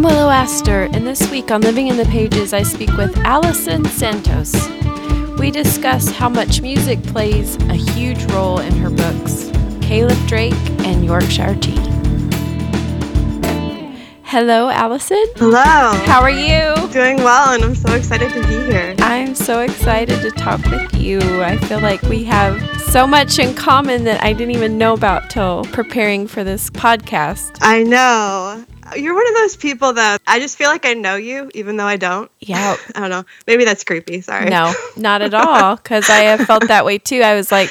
I'm Willow Astor, and this week on Living in the Pages, I speak with Allison Santos. We discuss how much music plays a huge role in her books, Caleb Drake and Yorkshire Tea. Hello, Allison. Hello. How are you? Doing well, and I'm so excited to be here. I'm so excited to talk with you. I feel like we have so much in common that I didn't even know about till preparing for this podcast. I know. You're one of those people that I just feel like I know you, even though I don't. Yeah. I don't know. Maybe that's creepy. Sorry. No, not at all. Because I have felt that way too. I was like,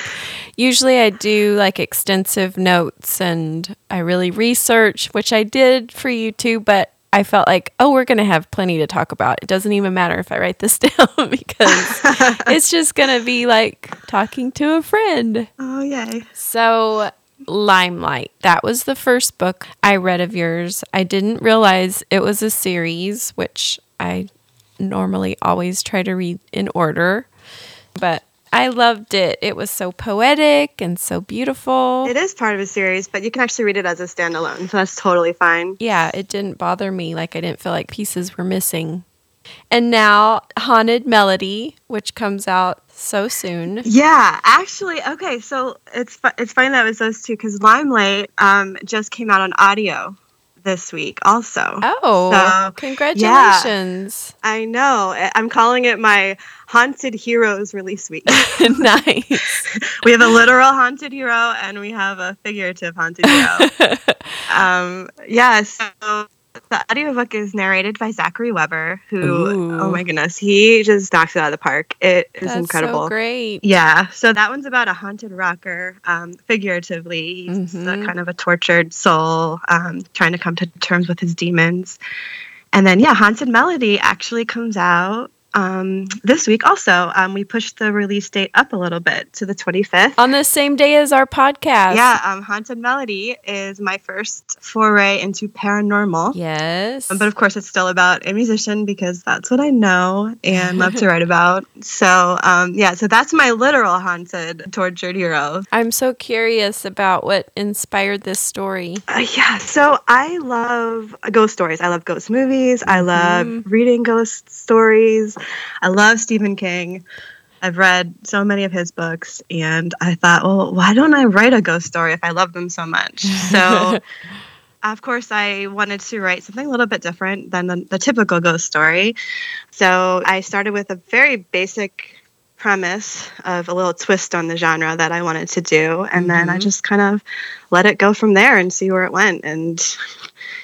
usually I do like extensive notes and I really research, which I did for you too, but I felt like, oh, we're going to have plenty to talk about. It doesn't even matter if I write this down because it's just going to be like talking to a friend. Oh, yay. So, Limelight, that was the first book I read of yours. I didn't realize it was a series, which I normally always try to read in order, but I loved it. It was so poetic and so beautiful. It is part of a series, but you can actually read it as a standalone, so that's totally fine. Yeah, it didn't bother me. Like, I didn't feel like pieces were missing. And now, Haunted Melody, which comes out so soon. Yeah, actually, okay. So it's fu- it's funny that it was those two because Limelight um, just came out on audio this week, also. Oh, So, congratulations. I know. I'm calling it my Haunted Heroes release week. nice. we have a literal haunted hero and we have a figurative haunted hero. um, yeah, so the audiobook is narrated by Zachary Webber, who, Ooh. oh my goodness, he just knocks it out of the park. It is That's incredible. so great. Yeah, so that one's about a haunted rocker, um, figuratively. He's a Mhm. kind of a tortured soul um, trying to come to terms with his demons. And then, yeah, Haunted Melody actually comes out um, this week also. Um, we pushed the release date up a little bit to the 25th. On the same day as our podcast. Yeah, um, Haunted Melody is my first foray into paranormal. Yes. Um, But of course, it's still about a musician because that's what I know and love to write about. So, um, yeah, so that's my literal haunted, tortured hero. I'm so curious about what inspired this story. Uh, yeah, so I love ghost stories. I love ghost movies. I love Mhm. reading ghost stories. I love Stephen King. I've read so many of his books, and I thought, well, why don't I write a ghost story if I love them so much? So, of course, I wanted to write something a little bit different than the, the typical ghost story. So, I started with a very basic premise of a little twist on the genre that I wanted to do. And then I Mhm. just kind of let it go from there and see where it went. And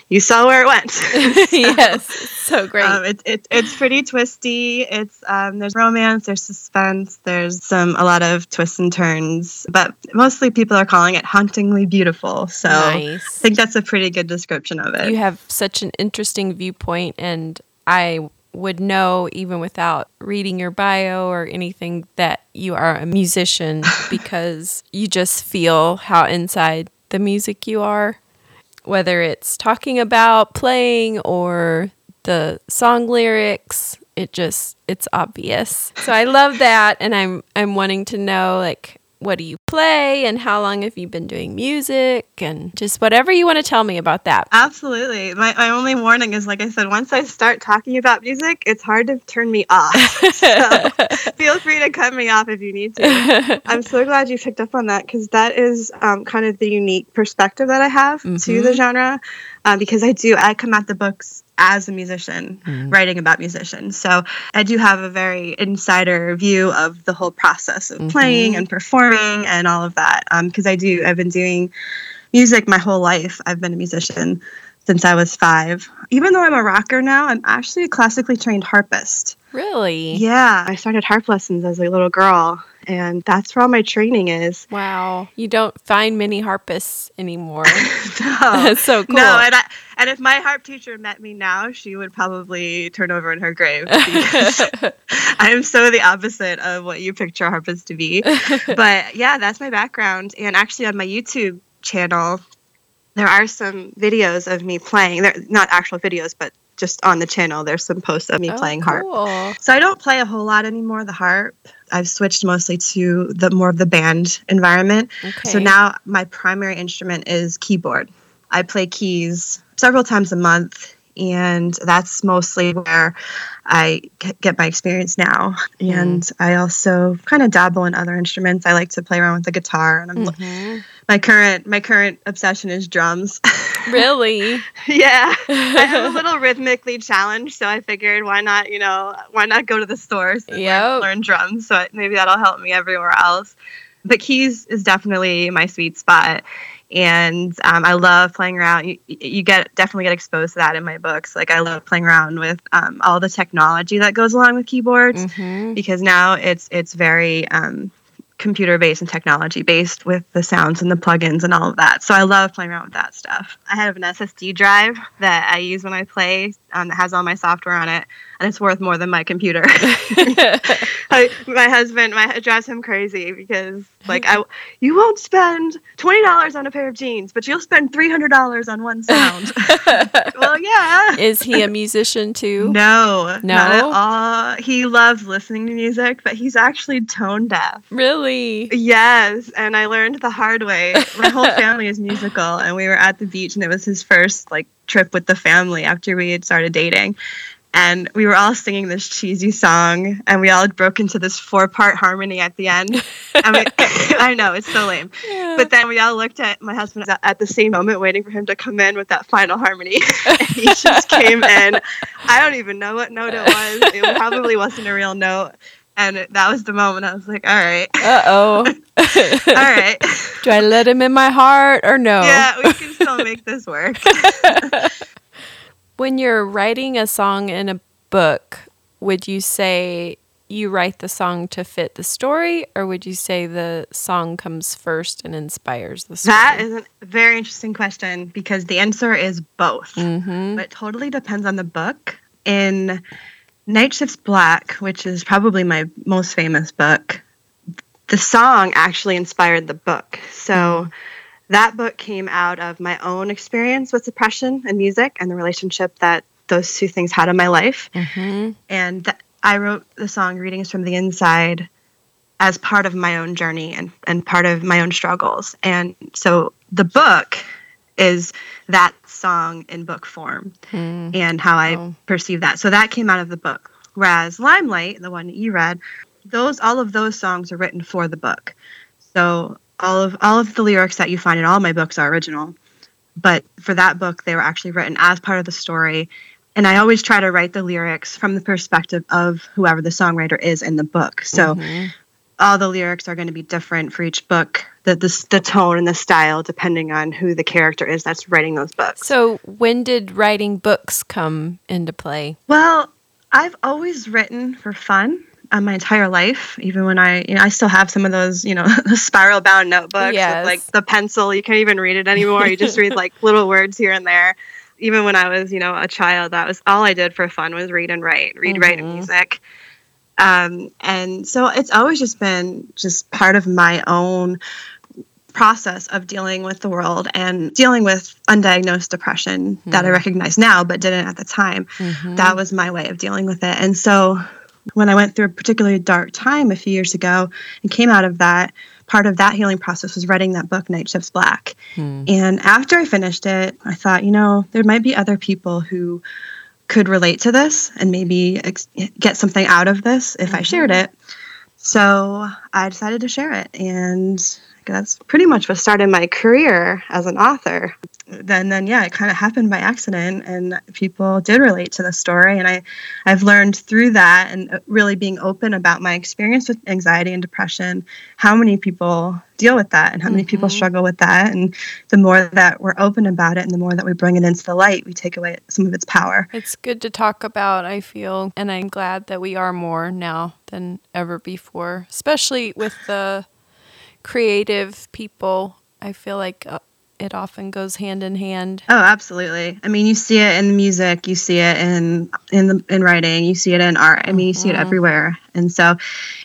you saw where it went. yes. So great. Um, it, it, it's pretty twisty. It's um, there's romance, there's suspense, there's some a lot of twists and turns, but mostly people are calling it hauntingly beautiful. So I think that's a pretty good description of it. You have such an interesting viewpoint, and I would know even without reading your bio or anything that you are a musician because you just feel how inside the music you are, whether it's talking about playing or the song lyrics. It just it's obvious. So I love that and I'm I'm wanting to know like what do you play and how long have you been doing music and just whatever you want to tell me about that. Absolutely. My, my only warning is, like I said, once I start talking about music, it's hard to turn me off. so feel free to cut me off if you need to. I'm so glad you picked up on that because that is um, kind of the unique perspective that I have to Mhm. the genre. Um, because I do, I come at the books as a musician, mm-hmm. writing about musicians. So I do have a very insider view of the whole process of mm-hmm. playing and performing and all of that. Um, because I do, I've been doing music my whole life. I've been a musician since I was five. Even though I'm a rocker now, I'm actually a classically trained harpist. Really? Yeah, I started harp lessons as a little girl, and that's where all my training is. Wow. You don't find many harpists anymore. no, That's so cool. no, and I and if my harp teacher met me now, she would probably turn over in her grave because I am so the opposite of what you picture a harpist to be. But yeah, that's my background, and actually on my YouTube channel, there are some videos of me playing. They're not actual videos, but just on the channel, there's some posts of me Oh, playing harp. cool. So I don't play a whole lot anymore the harp. I've switched mostly to the more of the band environment. Okay. So now my primary instrument is keyboard. I play keys several times a month and that's mostly where I get my experience now. Mm. And I also kind of dabble in other instruments. I like to play around with the guitar, and mm-hmm. my current my current obsession is drums. Really? yeah, I am a little rhythmically challenged, so I figured why not you know why not go to the stores and yep. learn, learn drums? So maybe that'll help me everywhere else. But keys is definitely my sweet spot and um, I love playing around. You, you, get definitely get exposed to that in my books. Like I love playing around with um, all the technology that goes along with keyboards mm-hmm. because now it's it's very um, computer based and technology based with the sounds and the plugins and all of that. So I love playing around with that stuff. I have an SSD drive that I use when I play um, that has all my software on it, and it's worth more than my computer. I, my husband, my it drives him crazy because like I, you won't spend twenty dollars on a pair of jeans, but you'll spend three hundred dollars on one sound. well, yeah. Is he a musician too? No, no, not at all. He loves listening to music, but he's actually tone deaf. Really? Yes, and I learned the hard way. My whole family is musical, and we were at the beach, and it was his first like trip with the family after we had started dating. And we were all singing this cheesy song and we all broke into this four part harmony at the end. I, mean, I know it's so lame. Yeah. but then we all looked at my husband at the same moment waiting for him to come in with that final harmony. He just came in. I don't even know what note it was. It probably wasn't a real note. And that was the moment i was like all right. Uh-oh. All right. Do i let him in my heart or no? Yeah we make this work when you're writing a song in a book, would you say you write the song to fit the story, or would you say the song comes first and inspires the story? That is a very interesting question because the answer is both. Mm-hmm. But it totally depends on the book. In Night Shifts Black, which is probably my most famous book, the song actually inspired the book. So. Mm that book came out of my own experience with depression and music and the relationship that those two things had in my life. Mm-hmm. And th- I wrote the song Readings from the Inside as part of my own journey and, and part of my own struggles. And so the book is that song in book form mm. and how I oh. perceive that. So that came out of the book. Whereas Limelight, the one you read, those all of those songs are written for the book. So all of all of the lyrics that you find in all my books are original. But for that book they were actually written as part of the story. And i always try to write the lyrics from the perspective of whoever the songwriter is in the book. So mm-hmm. all the lyrics are going to be different for each book. The, the, the tone and the style depending on who the character is that's writing those books. So when did writing books come into play? Well i've always written for fun uh, my entire life. Even when I, you know, I still have some of those, you know, spiral bound notebooks yes. with like the pencil. You can't even read it anymore. You just read like little words here and there. Even when I was, you know, a child, that was all I did for fun was read and write, read, mm-hmm. write, and music. Um, and so it's always just been just part of my own process of dealing with the world and dealing with undiagnosed depression mm-hmm. that I mm-hmm. recognize now but didn't at the time. Mm-hmm. That was my way of dealing with it. And so when I went through a particularly dark time a few years ago and came out of that, part of that healing process was writing that book, Night Shifts Black. Hmm. And after I finished it, I thought, you know, there might be other people who could relate to this and maybe ex- get something out of this if mm-hmm. I shared mm-hmm. it. So I decided to share it. And that's pretty much what started my career as an author then then yeah it kind of happened by accident and people did relate to the story and i i've learned through that and uh, really being open about my experience with anxiety and depression how many people deal with that and how many mm-hmm. people struggle with that and the more that we're open about it and the more that we bring it into the light we take away some of its power it's good to talk about i feel and i'm glad that we are more now than ever before especially with the creative people i feel like uh, it often goes hand in hand. Oh, absolutely. I mean, you see it in music, you see it in in the in writing, you see it in art. I mean, you see it mm-hmm. everywhere. And so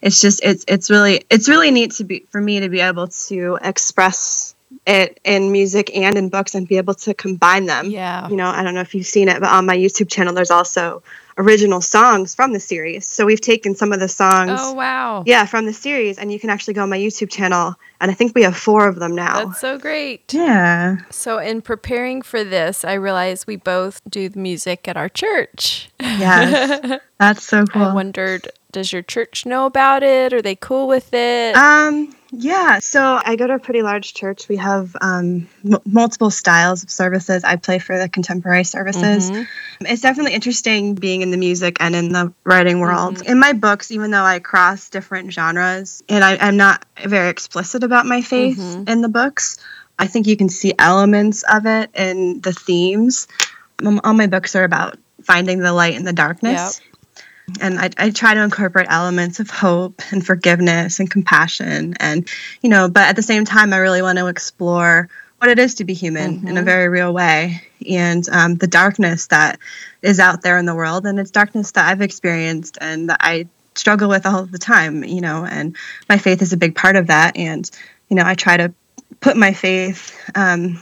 it's just it's it's really it's really neat to be for me to be able to express it in music and in books and be able to combine them. Yeah. You know, I don't know if you've seen it, but on my YouTube channel there's also original songs from the series. So we've taken some of the songs. Oh wow. Yeah, from the series, and you can actually go on my YouTube channel, and I think we have four of them now. That's so great. Yeah. So in preparing for this, I realized we both do the music at our church. Yes. That's so cool. I wondered, does your church know about it? Are they cool with it? Um, yeah. So I go to a pretty large church. We have um, m- multiple styles of services. I play for the contemporary services. Mm-hmm. It's definitely interesting being in the music and in the writing world. Mm-hmm. In my books, even though I cross different genres and I, I'm not very explicit about my faith Mm-hmm. in the books, I think you can see elements of it in the themes. All my books are about finding the light in the darkness and I, I try to incorporate elements of hope and forgiveness and compassion and you know but at the same time i really want to explore what it is to be human in a very real way. And um, the darkness that is out there in the world and it's darkness that i've experienced and that i struggle with all the time you know and my faith is a big part of that. And you know i try to put my faith um,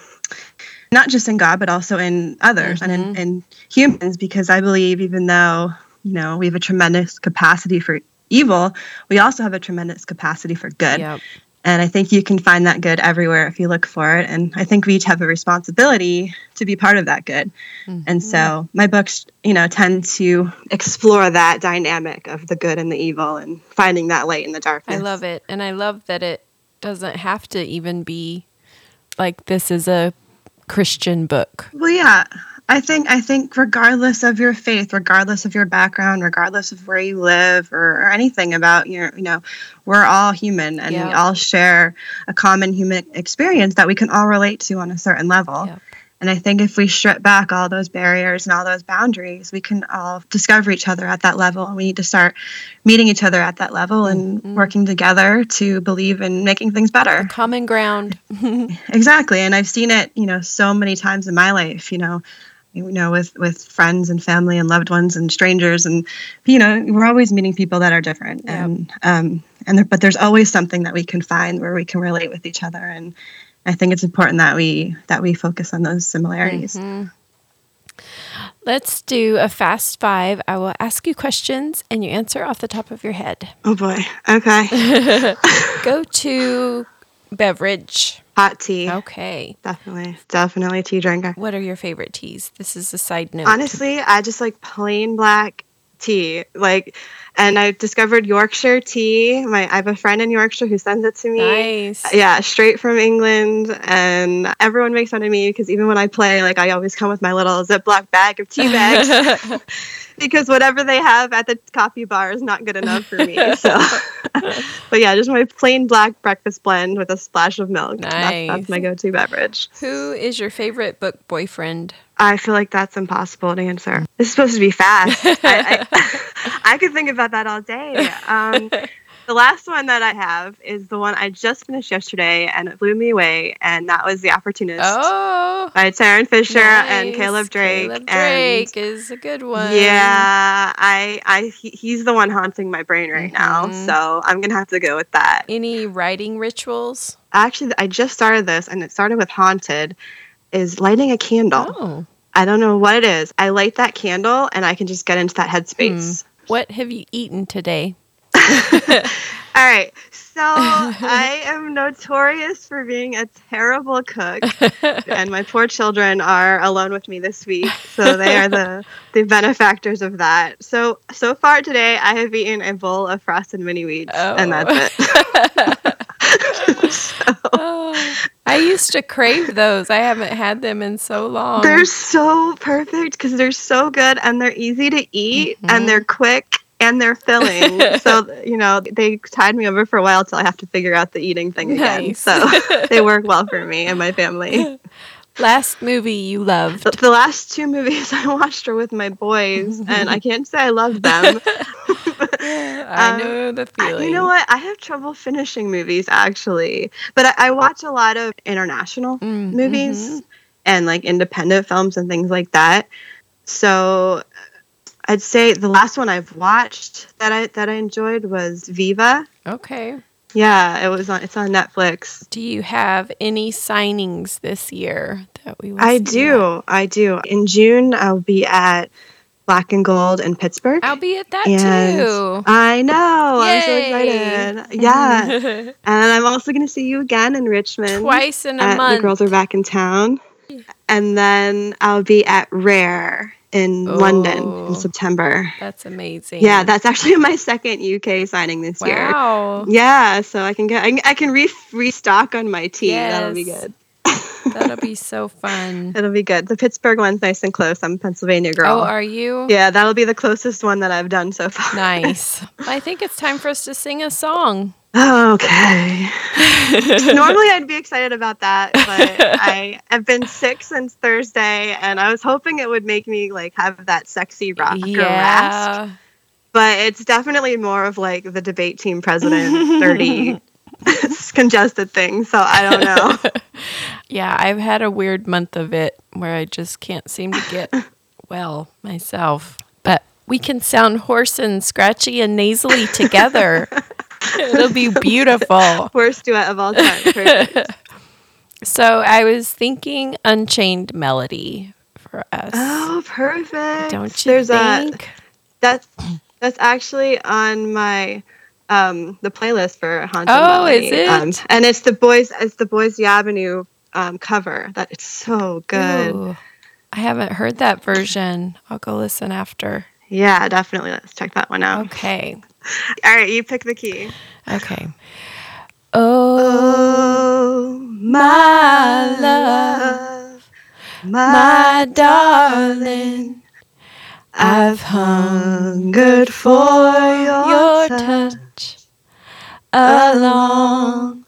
not just in God, but also in others and in, in humans, because I believe even though, you know, we have a tremendous capacity for evil, we also have a tremendous capacity for good. Yep. And I think you can find that good everywhere if you look for it. And I think we each have a responsibility to be part of that good. And mm-hmm. so my books, you know, tend to explore that dynamic of the good and the evil and finding that light in the darkness. I love it. And I love that it doesn't have to even be like this is a Christian book. Well, yeah. I think I think regardless of your faith, regardless of your background, regardless of where you live or, or anything about your, you know, we're all human and we all share a common human experience that we can all relate to on a certain level. Yep. And I think if we strip back all those barriers and all those boundaries, we can all discover each other at that level. And we need to start meeting each other at that level and mm-hmm. working together to believe in making things better. Common ground. Exactly, and I've seen it, you know, so many times in my life. You know, you know, with with friends and family and loved ones and strangers, and you know, we're always meeting people that are different, Yeah. and um, and there, but there's always something that we can find where we can relate with each other, and I think it's important that we that we focus on those similarities. Let's do a fast five. I will ask you questions and you answer off the top of your head. Oh boy, okay, Go to beverage. hot tea, Okay. definitely, definitely a tea drinker. What are your favorite teas? This is a side note. Honestly, I just like plain black tea. Like, and I discovered Yorkshire tea. My I have a friend in Yorkshire who sends it to me. Nice. Yeah, straight from England, and everyone makes fun of me because even when I play, like I always come with my little Ziploc bag of tea bags because whatever they have at the coffee bar is not good enough for me. So, but yeah, just my plain black breakfast blend with a splash of milk. That's, Nice. that's my go-to beverage. Who is your favorite book boyfriend? I feel like that's impossible to answer. This is supposed to be fast. I, I, I could think about that all day. Um, the last one that I have is the one I just finished yesterday, and it blew me away, and that was The Opportunist Oh, by Tarryn Fisher and. Caleb Drake. Caleb and Drake is a good one. yeah, I, I, he, he's the one haunting my brain right now, Mhm. so I'm gonna have to go with that. Any writing rituals? Actually, I just started this, and it started with haunted. Is lighting a candle. Oh. I don't know what it is. I light that candle and I can just get into that headspace. What have you eaten today? All right. So I am notorious for being a terrible cook, and my poor children are alone with me this week, so they are the the benefactors of that. So so far today, I have eaten a bowl of frosted mini wheats, and Oh. that's it. Oh, I used to crave those. I haven't had them in so long. They're so perfect because they're so good and they're easy to eat Mhm. and they're quick and they're filling. so, you know, they tied me over for a while till I have to figure out the eating thing again. So they work well for me and my family. Last movie you loved. The, the last two movies I watched are with my boys and I can't say I loved them. I Um, know the I- feeling. you know what? I have trouble finishing movies actually, but I, I watch a lot of international Mm, movies mhm. and like independent films and things like that. So I'd say the last one I've watched that I that I enjoyed was Viva. Okay. Yeah, it was on it's on Netflix. Do you have any signings this year that we will I do. I do. In June I'll be at Black and Gold in Pittsburgh. I'll be at that And too. I know. I'm so Yay. excited. Yeah. and I'm also going to see you again in Richmond. Twice in a month. The Girls Are Back in Town. And then I'll be at Rare in London Oh. in September. That's amazing. Yeah, that's actually my second UK signing this year. wow. Yeah, so I can get I, I can re- restock on my tea. That'll be good. That'll be so fun. It'll be good. The Pittsburgh one's nice and close. I'm a Pennsylvania girl. Oh, are you? yeah, that'll be the closest one that I've done so far. Nice. I think it's time for us to sing a song. Okay. Normally I'd be excited about that, but I have been sick since Thursday, and I was hoping it would make me like have that sexy rocker rasp. But it's definitely more of like the debate team president, dirty, congested thing. So I don't know. Yeah, I've had a weird month of it where I just can't seem to get well myself. But we can sound hoarse and scratchy and nasally together. It'll be beautiful. Worst duet of all time. Perfect. So I was thinking Unchained Melody for us. Oh, perfect. Don't you There's think? a that's that's actually on my um the playlist for Haunted Oh, Melody. is it? Um, and it's the boys it's the Boyce Avenue um cover. That it's so good. Ooh, I haven't heard that version. I'll go listen after. Yeah, definitely. Let's check that one out. Okay. All right, you pick the key. Okay. Oh, Oh, my love, my darling, I've hungered for your, your touch. touch a long,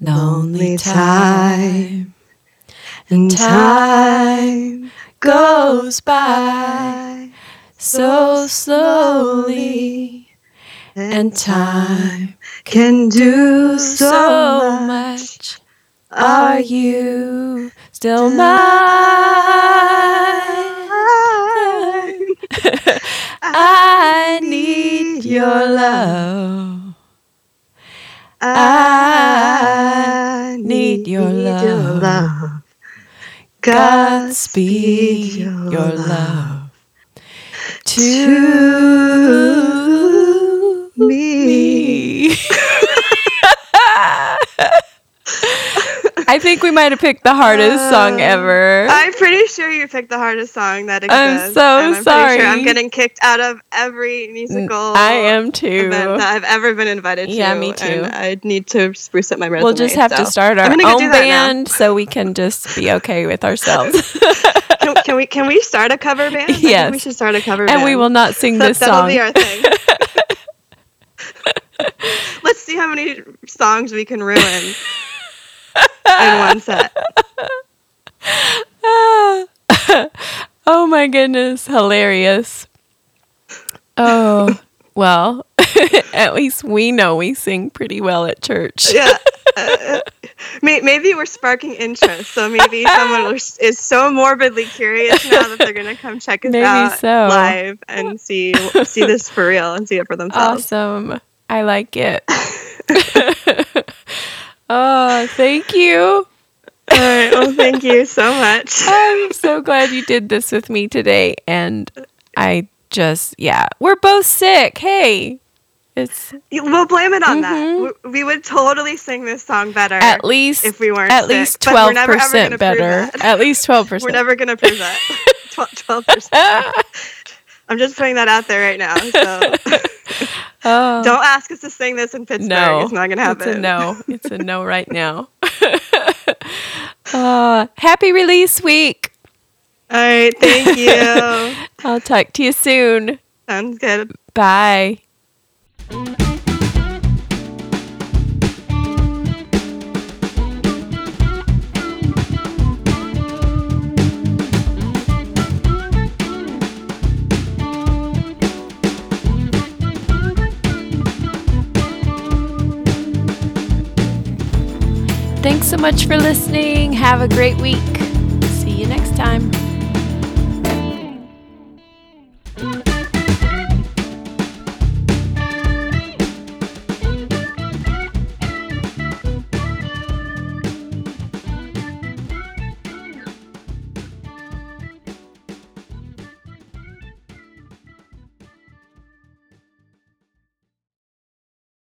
lonely time and time goes by so slowly, and time can do so much. Are you still mine? I need your love. I need your love. love. Godspeed your love to me. me. I think we might have picked the hardest song um, ever. I'm pretty sure you picked the hardest song that exists. I'm so and I'm sorry. Sure I'm getting kicked out of every musical I am too. event that I've ever been invited to. Yeah, me too. And I need to spruce up my resume. We'll just have to start our own do that now. band so we can just be okay with ourselves. Can, can we can we start a cover band? Yes. we should start a cover band. and we will not sing That, this that'll song. be our thing. Let's see how many songs we can ruin in one set. oh my goodness, hilarious. Oh, well, at least we know we sing pretty well at church. Yeah. Uh, maybe we're sparking interest. So maybe someone is so morbidly curious now that they're going to come check us Maybe out so. live and see see this for real and see it for themselves. Awesome. I like it. Oh, thank you. All right. Well, thank you so much. I'm so glad you did this with me today. And I just, yeah, we're both sick. Hey, it's We'll blame it on Mhm. that. We- would totally sing this song better at least if we weren't at sick, least twelve never, ever gonna percent prove better. At least 12%. We're never going to prove that. 12 percent. I'm just putting that out there right now. So oh, don't ask us to sing this in Pittsburgh. no, It's not going to happen. It's a no. It's a no right now. uh, happy release week. All right. Thank you. I'll talk to you soon. Sounds good. Bye. So much for listening. Have a great week. See you next time.